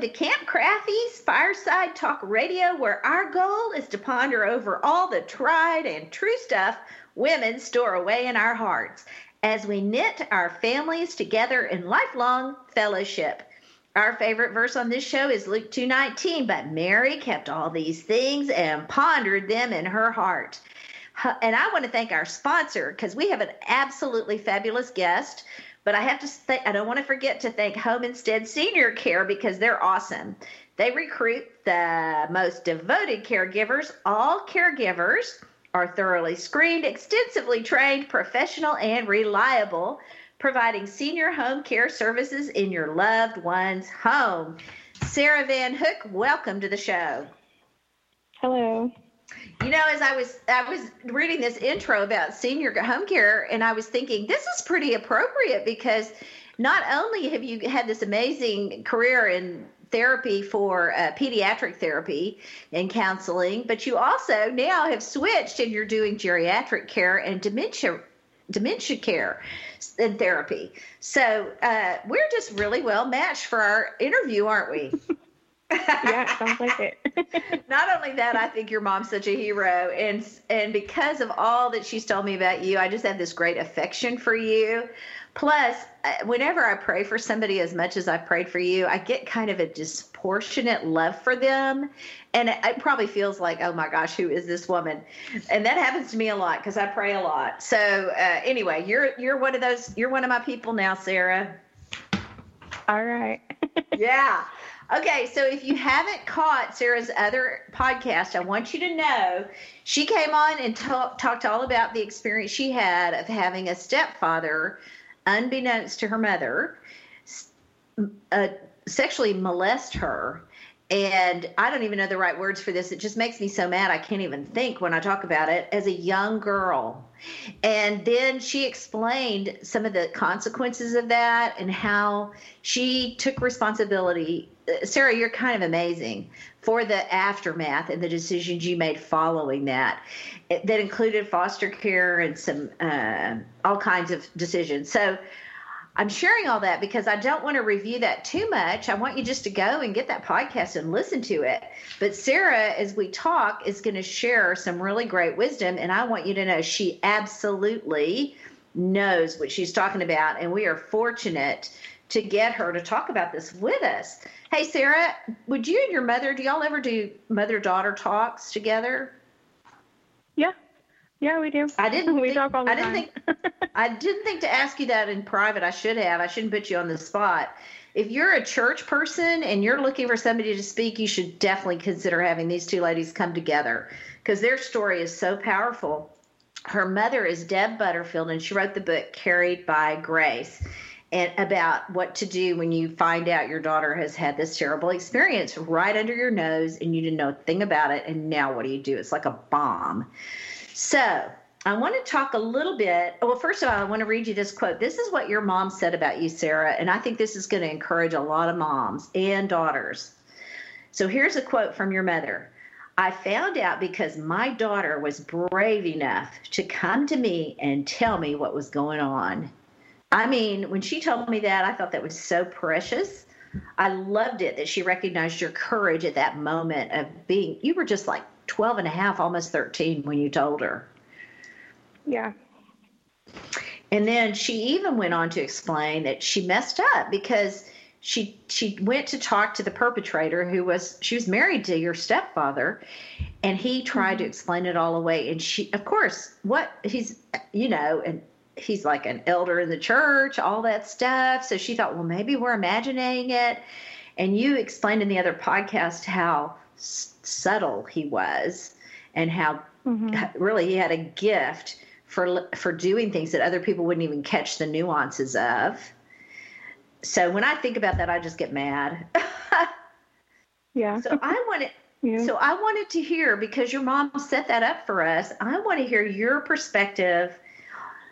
Welcome to Kathy Krafve's Fireside Talk Radio, where our goal is to ponder over all the tried and true stuff women store away in our hearts as we knit our families together in lifelong fellowship. Our favorite verse on this show is Luke 2:19, but Mary kept all these things and pondered them in her heart. And I want to thank our sponsor because we have an absolutely fabulous guest. But I have to say, I don't want to forget to thank Home Instead Senior Care because they're awesome. They recruit the most devoted caregivers. All caregivers are thoroughly screened, extensively trained, professional, and reliable, providing senior home care services in your loved one's home. Sarah Van Hook, welcome to the show. Hello. You know, as I was I was reading this intro about senior home care, and I was thinking this is pretty appropriate because not only have you had this amazing career in therapy for uh, pediatric therapy and counseling, but you also now have switched and you're doing geriatric care and dementia dementia care and therapy. So uh, we're just really well matched for our interview, aren't we? yeah, sounds like it. Not only that, I think your mom's such a hero, and and because of all that she's told me about you, I just have this great affection for you. Plus, uh, whenever I pray for somebody as much as I've prayed for you, I get kind of a disproportionate love for them. And it, it probably feels like, oh my gosh, who is this woman? And that happens to me a lot because I pray a lot. So uh, anyway, you're you're one of those. You're one of my people now, Sarah. All right. yeah. Okay, so if you haven't caught Sarah's other podcast, I want you to know she came on and talk, talked all about the experience she had of having a stepfather unbeknownst to her mother, uh, sexually molest her. And I don't even know the right words for this. It just makes me so mad. I can't even think when I talk about it as a young girl. And then she explained some of the consequences of that and how she took responsibility. Sarah, you're kind of amazing for the aftermath and the decisions you made following that that included foster care and some uh, all kinds of decisions. So I'm sharing all that because I don't want to review that too much. I want you just to go and get that podcast and listen to it. But Sarah, as we talk, is going to share some really great wisdom, and I want you to know she absolutely knows what she's talking about, and we are fortunate to get her to talk about this with us. Hey, Sarah, would you and your mother, do y'all ever do mother daughter talks together? Yeah. Yeah, we do. I didn't. we think, talk all the I didn't time. think. I didn't think to ask you that in private. I should have. I shouldn't put you on the spot. If you're a church person and you're looking for somebody to speak, you should definitely consider having these two ladies come together because their story is so powerful. Her mother is Deb Butterfield, and she wrote the book Carried by Grace and about what to do when you find out your daughter has had this terrible experience right under your nose and you didn't know a thing about it and now what do you do? It's like a bomb. So i want to talk a little bit well first of all i want to read you this quote. This is what your mom said about you sarah and i think this is going to encourage a lot of moms and daughters. So here's a quote from your mother. I found out because my daughter was brave enough to come to me and tell me what was going on. I mean, when she told me that, I thought that was so precious. I loved it that she recognized your courage at that moment of being, you were just like 12 and a half, almost 13 when you told her. Yeah. And then she even went on to explain that she messed up because she she went to talk to the perpetrator who was she was married to your stepfather and he tried mm-hmm. to explain it all away and she of course what he's you know and he's like an elder in the church, all that stuff. So she thought, well, maybe we're imagining it. And you explained in the other podcast how s- subtle he was and how mm-hmm. really he had a gift for for doing things that other people wouldn't even catch the nuances of. So when I think about that, I just get mad. Yeah. so I wanted yeah. so I wanted to hear because your mom set that up for us. I want to hear your perspective.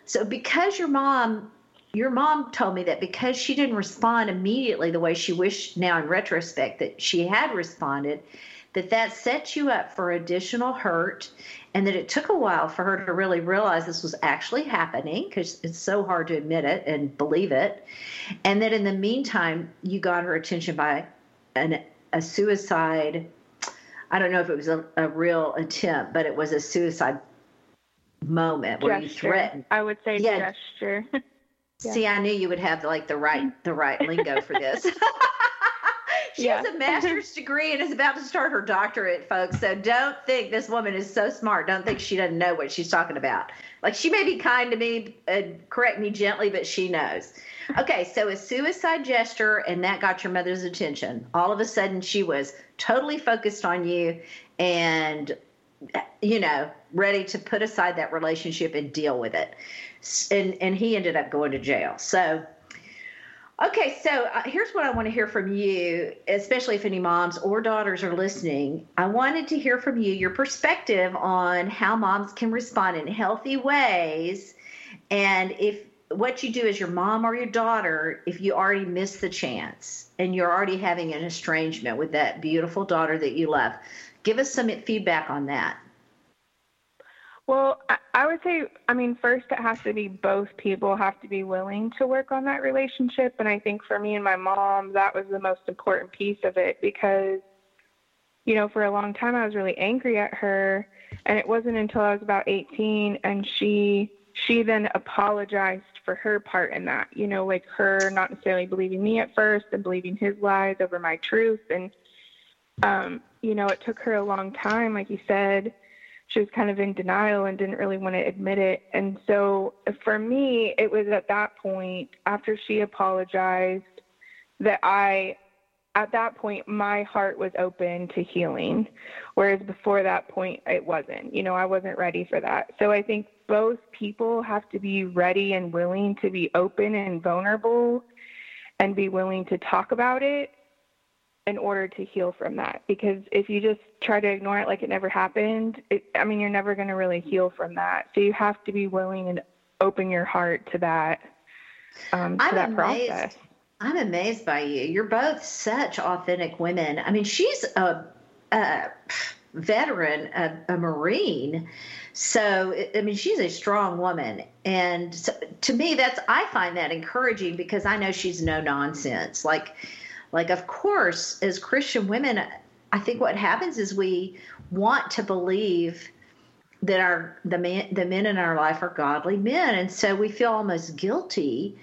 So because your mom your mom told me that because she didn't respond immediately the way she wished now in retrospect that she had responded that that set you up for additional hurt and that it took a while for her to really realize this was actually happening because it's so hard to admit it and believe it. And that in the meantime you got her attention by an, a suicide i don't know if it was a, a real attempt but it was a suicide moment where gesture. you threatened I would say Yeah. gesture. Yeah. See, I knew you would have like the right the right lingo for this. she has a master's degree and is about to start her doctorate, folks. So don't think this woman is so smart. Don't think she doesn't know what she's talking about. Like she may be kind to me and correct me gently, but she knows. Okay, so a suicide gesture, and that got your mother's attention. All of a sudden, she was totally focused on you and you know, ready to put aside that relationship and deal with it. And and he ended up going to jail. So Okay, so uh, here's what I want to hear from you, especially if any moms or daughters are listening. I wanted to hear from you your perspective on how moms can respond in healthy ways and if what you do as your mom or your daughter if you already missed the chance and you're already having an estrangement with that beautiful daughter that you love. Give us some feedback on that. Well, I, would say, I mean, first it has to be both people have to be willing to work on that relationship. And I think for me and my mom, that was the most important piece of it because, you know, for a long time I was really angry at her. And it wasn't until I was about 18 and she, she then apologized for her part in that, you know, like her not necessarily believing me at first and believing his lies over my truth. And, um, you know, it took her a long time, like you said, she was kind of in denial and didn't really want to admit it. And so for me, it was at that point, after she apologized, that I, at that point, my heart was open to healing. Whereas before that point, it wasn't. You know, I wasn't ready for that. So I think both people have to be ready and willing to be open and vulnerable and be willing to talk about it in order to heal from that because if you just try to ignore it like it never happened it, i mean you're never going to really heal from that so you have to be willing and open your heart to that um, to I'm that amazed. process I'm amazed by you. You're both such authentic women. I mean, she's a, a veteran, a, a Marine. So, I mean, she's a strong woman. And so, to me, that's, I find that encouraging because I know she's no nonsense. Like, like, of course, as Christian women, I think what happens is we want to believe that our the man the men in our life are godly men. And so we feel almost guilty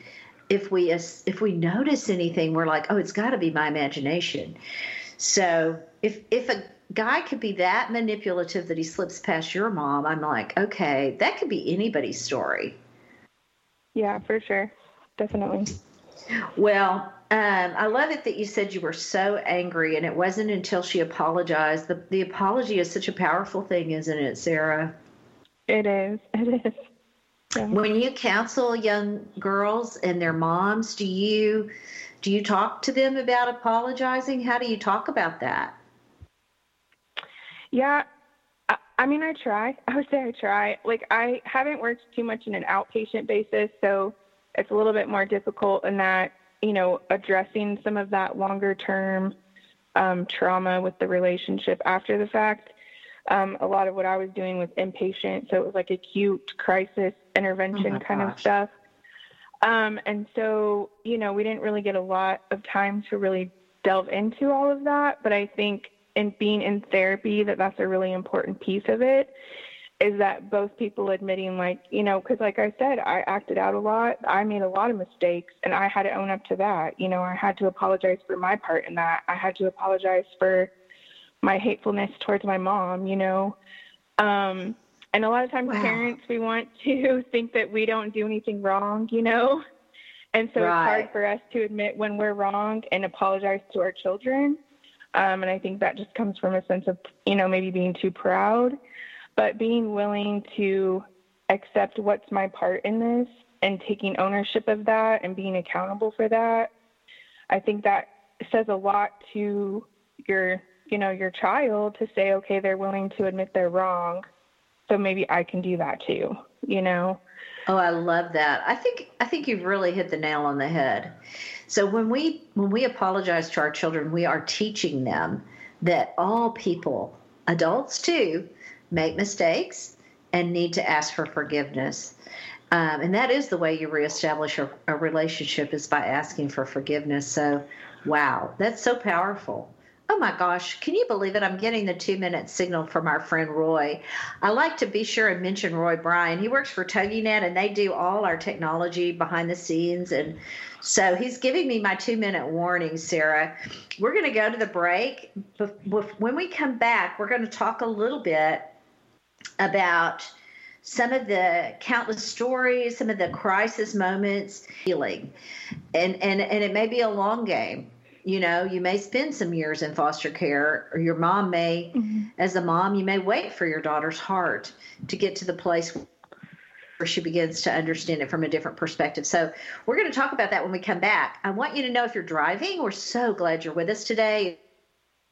if we if we notice anything we're like oh it's got to be my imagination. So if if a guy could be that manipulative that he slips past your mom i'm like okay that could be anybody's story. Yeah for sure. Definitely well um, i love it that you said you were so angry and it wasn't until she apologized. The, the apology is such a powerful thing isn't it sarah? It is. It is. Yeah. when you counsel young girls and their moms do you do you talk to them about apologizing? How do you talk about that? Yeah I, I mean i try. I would say i try. Like i haven't worked too much in an outpatient basis so it's a little bit more difficult in that you know addressing some of that longer term um, trauma with the relationship after the fact. Um, a lot of what i was doing was inpatient so it was like acute crisis intervention Oh kind of stuff. Um, and so you know we didn't really get a lot of time to really delve into all of that but i think in being in therapy that that's a really important piece of it is that both people admitting like you know because like i said i acted out a lot. I made a lot of mistakes and i had to own up to that. You know i had to apologize for my part in that. I had to apologize for my hatefulness towards my mom you know? Um and a lot of times Wow. parents we want to think that we don't do anything wrong you know? And so it's hard for us to admit when we're wrong and apologize to our children. Um, and i think that just comes from a sense of you know maybe being too proud but being willing to accept what's my part in this and taking ownership of that and being accountable for that. I think that says a lot to your, you know, your child to say, okay, they're willing to admit they're wrong. So maybe I can do that too, you know? Oh, I love that. I think I think you've really hit the nail on the head. So when we when we apologize to our children, we are teaching them that all people, adults too, make mistakes and need to ask for forgiveness. Um, and that is the way you reestablish a, a relationship is by asking for forgiveness. So, wow, that's so powerful. Oh my gosh, can you believe it? I'm getting the two minute signal from our friend Roy. I like to be sure and mention Roy Bryan. He works for TogiNet and they do all our technology behind the scenes. And so he's giving me my two minute warning, Sarah. We're going to go to the break. When we come back, we're going to talk a little bit about some of the countless stories, some of the crisis moments, healing. And, and, and it may be a long game. You know you may spend some years in foster care. Or your mom may mm-hmm. as a mom you may wait for your daughter's heart to get to the place where she begins to understand it from a different perspective. So we're going to talk about that when we come back. I want you to know if you're driving we're so glad you're with us today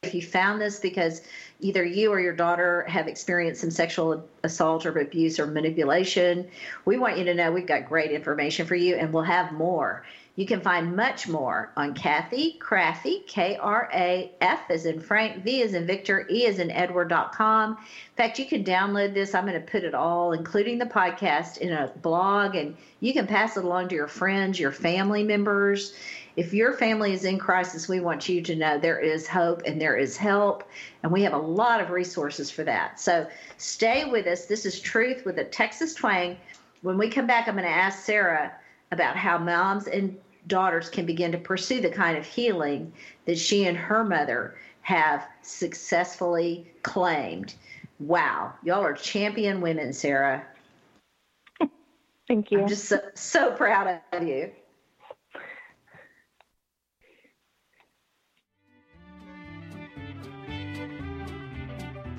if you found this because either you or your daughter have experienced some sexual assault or abuse or manipulation, we want you to know we've got great information for you and we'll have more. You can find much more on Kathy Krafve, K R A F as in Frank, V as in Victor, E as in Edward.com. In fact, you can download this. I'm going to put it all, including the podcast, in a blog, and you can pass it along to your friends, your family members. If your family is in crisis, we want you to know there is hope and there is help, and we have a lot of resources for that. So stay with us. This is Truth with a Texas Twang. When we come back, I'm going to ask Sarah about how moms and daughters can begin to pursue the kind of healing that she and her mother have successfully claimed. Wow, y'all are champion women, Sarah. Thank you. I'm just so, so proud of you.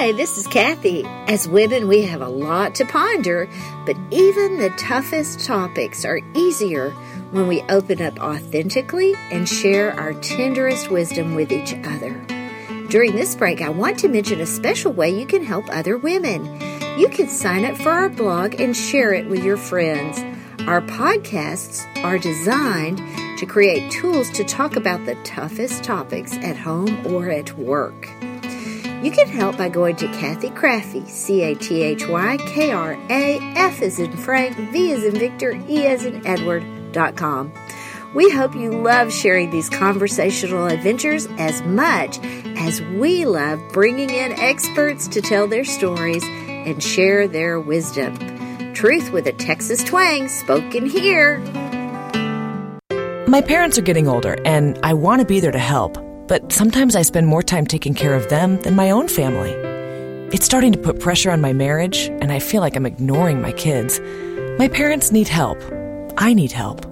Hi, this is Kathy. As women, we have a lot to ponder, but even the toughest topics are easier when we open up authentically and share our tenderest wisdom with each other. During this break, I want to mention a special way you can help other women. You can sign up for our blog and share it with your friends. Our podcasts are designed to create tools to talk about the toughest topics at home or at work. You can help by going to Kathy Krafve, C A T H Y K R A F as in Frank, V as in Victor, E as in Edward.com. We hope you love sharing these conversational adventures as much as we love bringing in experts to tell their stories and share their wisdom. Truth with a Texas twang spoken here. My parents are getting older, and I want to be there to help but sometimes I spend more time taking care of them than my own family. It's starting to put pressure on my marriage, and I feel like I'm ignoring my kids. My parents need help. I need help.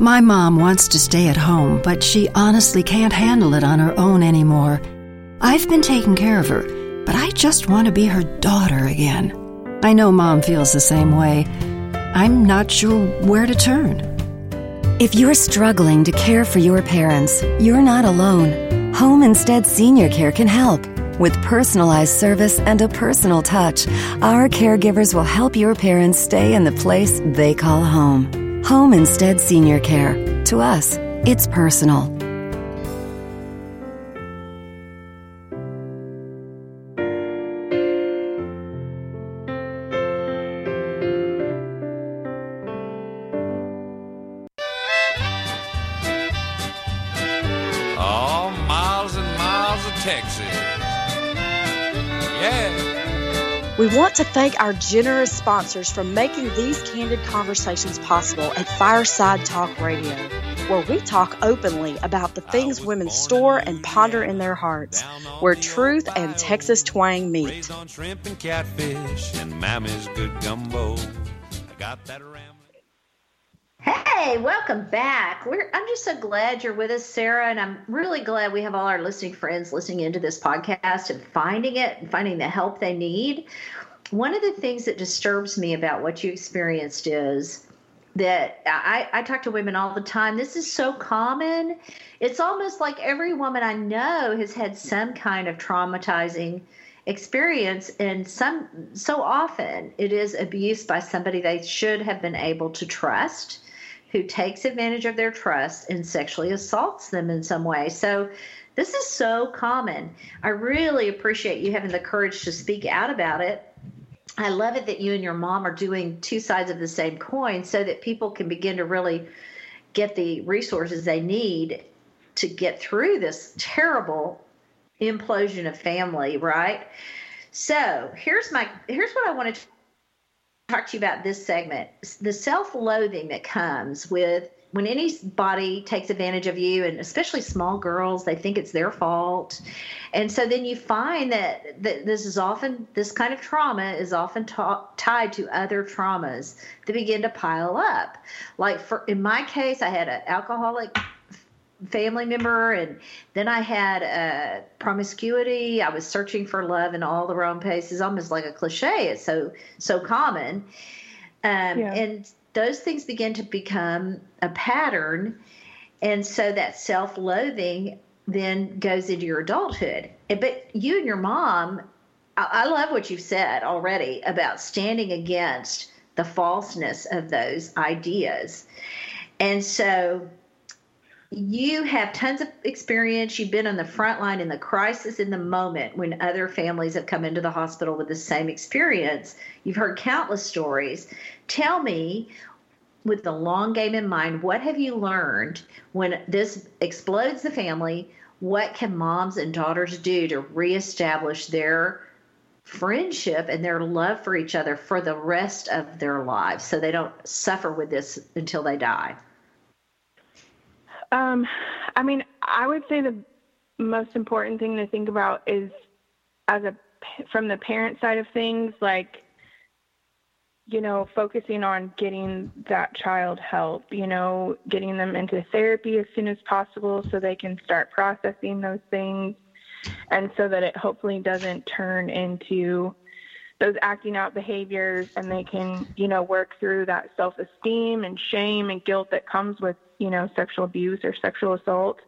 My mom wants to stay at home, but she honestly can't handle it on her own anymore. I've been taking care of her, but I just want to be her daughter again. I know mom feels the same way. I'm not sure where to turn. If you're struggling to care for your parents, you're not alone. Home Instead Senior Care can help. With personalized service and a personal touch, our caregivers will help your parents stay in the place they call home. Home Instead Senior Care. To us, it's personal. We want to thank our generous sponsors for making these candid conversations possible at Fireside Talk Radio. where we talk openly about the things women store and ponder in their hearts, where truth and Texas twang meet. Hey, welcome back. We're, I'm just so glad you're with us, Sarah, and I'm really glad we have all our listening friends listening into this podcast and finding it and finding the help they need. One of the things that disturbs me about what you experienced is that I, I talk to women all the time. This is so common. It's almost like every woman I know has had some kind of traumatizing experience and some so often it is abuse by somebody they should have been able to trust who takes advantage of their trust and sexually assaults them in some way. So this is so common. I really appreciate you having the courage to speak out about it. I love it that you and your mom are doing two sides of the same coin so that people can begin to really get the resources they need to get through this terrible implosion of family, right? So, here's my here's what I want to talk to you about this segment. The self loathing that comes with when anybody takes advantage of you and especially small girls they think it's their fault. And so then you find that, that this is often this kind of trauma is often ta- tied to other traumas that begin to pile up. Like for in my case i had an alcoholic family member and then i had a promiscuity. I was searching for love in all the wrong places almost like a cliche. It's so so common. Um, yeah. and those things begin to become a pattern. And so that self-loathing then goes into your adulthood. But you and your mom I, I love what you've said already about standing against the falseness of those ideas. And so you have tons of experience. You've been on the front line in the crisis in the moment when other families have come into the hospital with the same experience. You've heard countless stories. Tell me, with the long game in mind, what have you learned when this explodes the family? What can moms and daughters do to reestablish their friendship and their love for each other for the rest of their lives so they don't suffer with this until they die? Um, I mean, I would say the most important thing to think about is as a from the parent side of things, like you know, focusing on getting that child help, you know, getting them into therapy as soon as possible so they can start processing those things. And so that it hopefully doesn't turn into those acting out behaviors and they can, you know, work through that self esteem and shame and guilt that comes with, you know, sexual abuse or sexual assault.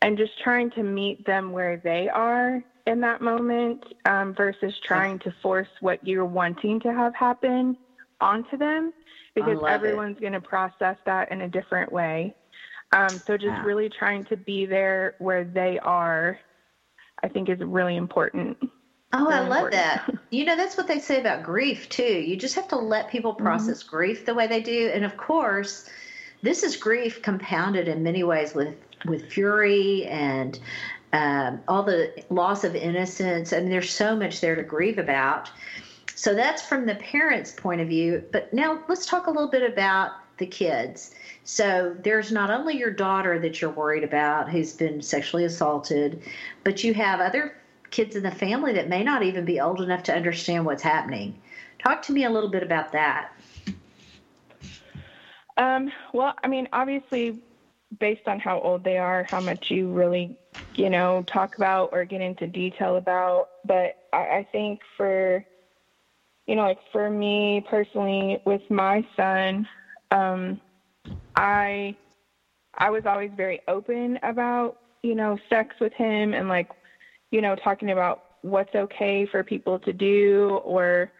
And just trying to meet them where they are in that moment um, versus trying to force what you're wanting to have happen onto them because everyone's going to process that in a different way. Um, so just yeah. really trying to be there where they are, I think is really important. Oh, I love that. You know, that's what they say about grief too. You just have to let people mm-hmm. process mm-hmm. grief the way they do. And of course, this is grief compounded in many ways with with fury and um, all the loss of innocence. I mean, there's so much there to grieve about. So that's from the parents' point of view. But now let's talk a little bit about the kids. So there's not only your daughter that you're worried about who's been sexually assaulted, but you have other kids in the family that may not even be old enough to understand what's happening. Talk to me a little bit about that. Um, well, I mean, obviously, based on how old they are, how much you really, you know, talk about or get into detail about. But I, I think for, you know, like for me personally, with my son, um, I, I was always very open about, you know, sex with him and like you know, talking about what's okay for people to do or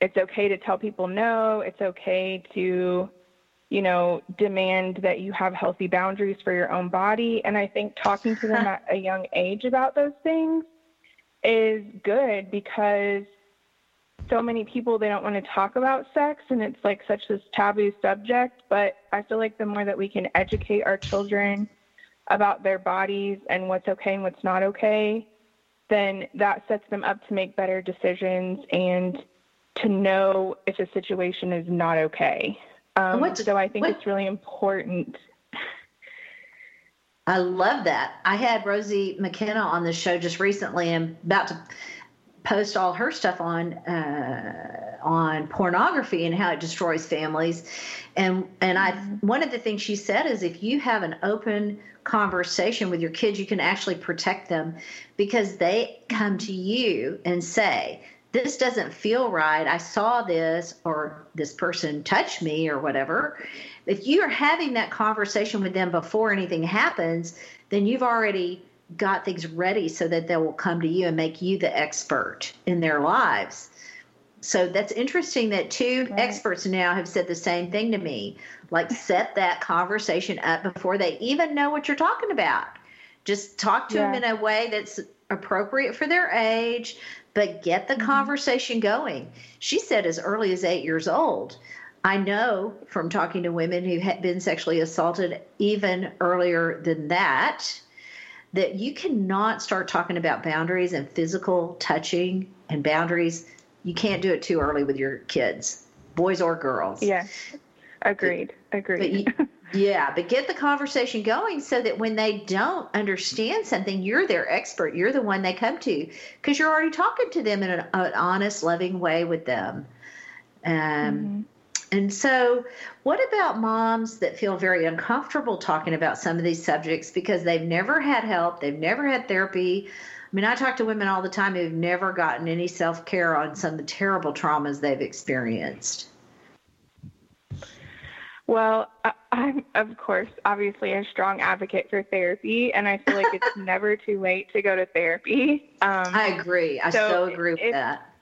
it's okay to tell people no, it's okay to, you know, demand that you have healthy boundaries for your own body. And I think talking to them at a young age about those things is good because so many people they don't want to talk about sex and it's like such this taboo subject but i feel like the more that we can educate our children about their bodies and what's okay and what's not okay then that sets them up to make better decisions and to know if a situation is not okay. Um, so I think what, it's really important. I love that. I had Rosie McKenna on the show just recently and about to post all her stuff on uh, on pornography and how it destroys families. And and I mm-hmm. one of the things she said is if you have an open conversation with your kids, you can actually protect them because they come to you and say, This doesn't feel right. I saw this, or this person touched me, or whatever. If you are having that conversation with them before anything happens, then you've already got things ready so that they will come to you and make you the expert in their lives. So that's interesting that two right. experts now have said the same thing to me. Like, set that conversation up before they even know what you're talking about. Just talk to yeah. them in a way that's appropriate for their age, but get the mm-hmm. conversation going. She said as early as eight years old. I know from talking to women who had been sexually assaulted even earlier than that that you cannot start talking about boundaries and physical touching and boundaries. You can't do it too early with your kids, boys or girls. Yes, Agreed. Agreed. But yeah, but get the conversation going so that when they don't understand something, you're their expert. You're the one they come to because you're already talking to them in an, an honest, loving way with them. Um, mm-hmm. And so, what about moms that feel very uncomfortable talking about some of these subjects because they've never had help, they've never had therapy? I mean, I talk to women all the time who've never gotten any self care on some of the terrible traumas they've experienced. Well, I'm, of course, obviously a strong advocate for therapy, and I feel like it's never too late to go to therapy. Um, I agree. I so, so agree with if, that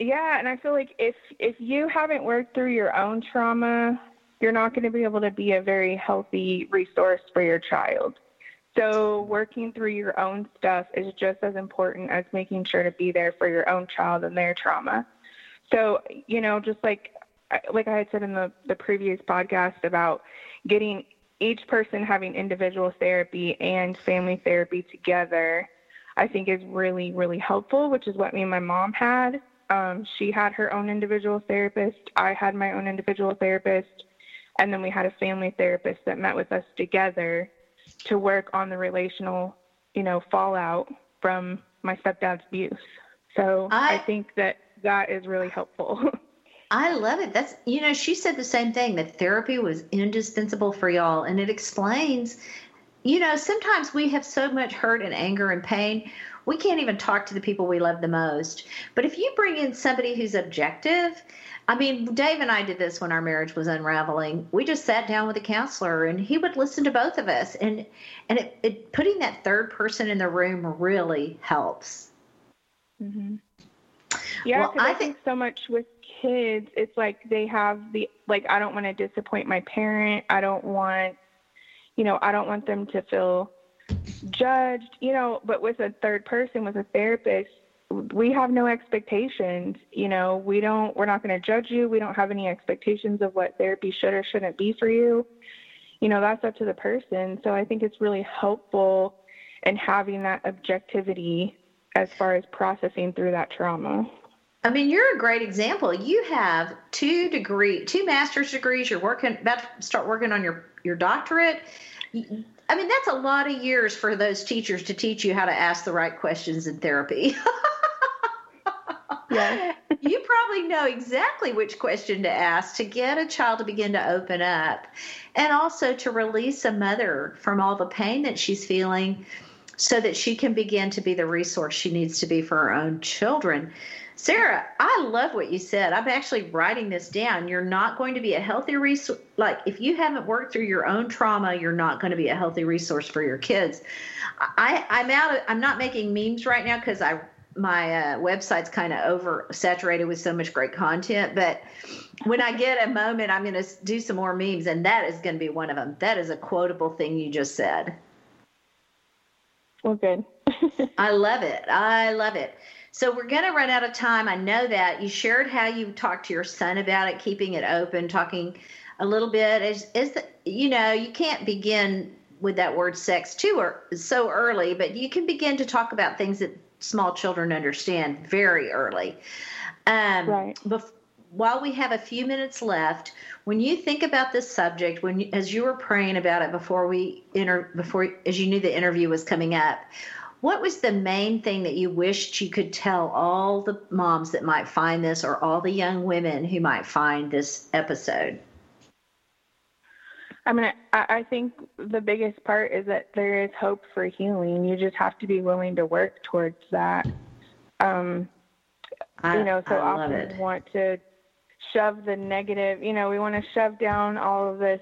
yeah, and I feel like if if you haven't worked through your own trauma, you're not going to be able to be a very healthy resource for your child. So working through your own stuff is just as important as making sure to be there for your own child and their trauma. So, you know, just like like I had said in the the previous podcast about getting each person having individual therapy and family therapy together, I think is really really helpful, which is what me and my mom had. Um, she had her own individual therapist. I had my own individual therapist. And then we had a family therapist that met with us together to work on the relational, you know, fallout from my stepdad's abuse. So I, I think that that is really helpful. I love it. That's, you know, she said the same thing that therapy was indispensable for y'all. And it explains, you know, sometimes we have so much hurt and anger and pain we can't even talk to the people we love the most. But if you bring in somebody who's objective, I mean, Dave and I did this when our marriage was unraveling. We just sat down with a counselor, and he would listen to both of us, and and it, it putting that third person in the room really helps. Mm-hmm. Yeah, because well, I, I think so much with kids, it's like they have the like I don't want to disappoint my parent. I don't want, you know, I don't want them to feel judged, you know, but with a third person, with a therapist, we have no expectations. You know, we don't, we're not going to judge you. We don't have any expectations of what therapy should or shouldn't be for you. You know, that's up to the person. So I think it's really helpful in having that objectivity as far as processing through that trauma. I mean, you're a great example. You have two degree, two master's degrees. You're working about to start working on your your doctorate. I mean, that's a lot of years for those teachers to teach you how to ask the right questions in therapy. yeah. you probably know exactly which question to ask to get a child to begin to open up and also to release a mother from all the pain that she's feeling so that she can begin to be the resource she needs to be for her own children. Sarah, I love what you said. I'm actually writing this down. You're not going to be a healthy resource. Like, if you haven't worked through your own trauma, you're not going to be a healthy resource for your kids. I, I'm out. Of, I'm not making memes right now because I my uh, website's kind of oversaturated with so much great content. But when I get a moment, I'm going to do some more memes, and that is going to be one of them. That is a quotable thing you just said. Well, good. I love it. I love it. So we're going to run out of time. I know that you shared how you talked to your son about it, keeping it open, talking a little bit. Is is the, you know you can't begin with that word sex too or so early, but you can begin to talk about things that small children understand very early. Um, right. Bef- while we have a few minutes left, when you think about this subject, when as you were praying about it before we enter, before as you knew the interview was coming up, what was the main thing that you wished you could tell all the moms that might find this, or all the young women who might find this episode? I mean, I, I think the biggest part is that there is hope for healing. You just have to be willing to work towards that. Um, I, you know, so often we want to shove the negative, you know, we want to shove down all of this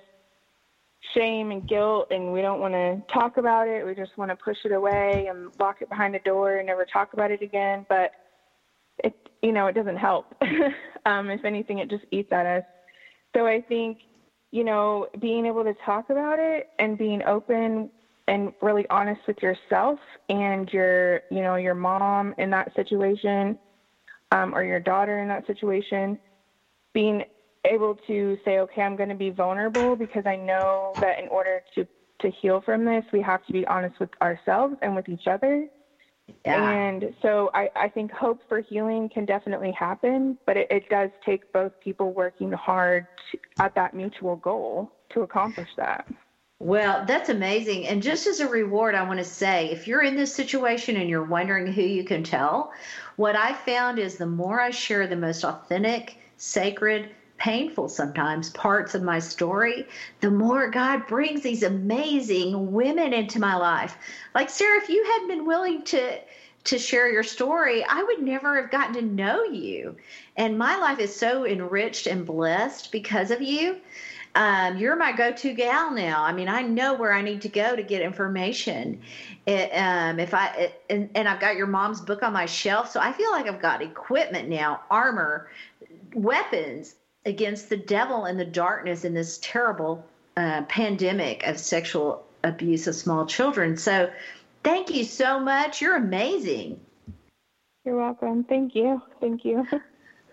shame and guilt and we don't want to talk about it. We just want to push it away and lock it behind a door and never talk about it again. But it, you know, it doesn't help. um, if anything, it just eats at us. So I think, you know, being able to talk about it and being open and really honest with yourself and your, you know, your mom in that situation um, or your daughter in that situation, being able to say, okay, I'm going to be vulnerable because I know that in order to to heal from this, we have to be honest with ourselves and with each other. Yeah. And so I, I think hope for healing can definitely happen, but it, it does take both people working hard at that mutual goal to accomplish that. Well, that's amazing. And just as a reward, I want to say if you're in this situation and you're wondering who you can tell, what I found is the more I share the most authentic, sacred, painful sometimes parts of my story, the more God brings these amazing women into my life. Like Sarah, if you hadn't been willing to to share your story, I would never have gotten to know you. And my life is so enriched and blessed because of you. Um, you're my go-to gal now. I mean, I know where I need to go to get information. It, um, if I it, and, and I've got your mom's book on my shelf, so I feel like I've got equipment now, armor, weapons against the devil and the darkness in this terrible uh, pandemic of sexual abuse of small children. So, thank you so much. You're amazing. You're welcome. Thank you. Thank you.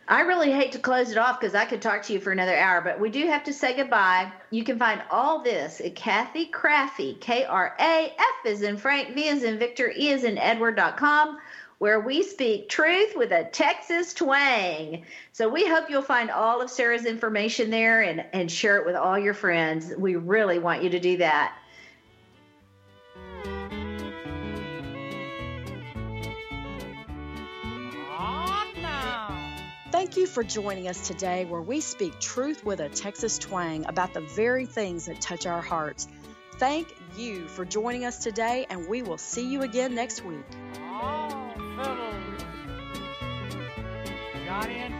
I really hate to close it off because I could talk to you for another hour, but we do have to say goodbye. You can find all this at Kathy Krafve, K R A F is in Frank, V is in Victor, E is in Edward.com, where we speak truth with a Texas twang. So we hope you'll find all of Sarah's information there and, and share it with all your friends. We really want you to do that. Thank you for joining us today, where we speak truth with a Texas twang about the very things that touch our hearts. Thank you for joining us today, and we will see you again next week. got in.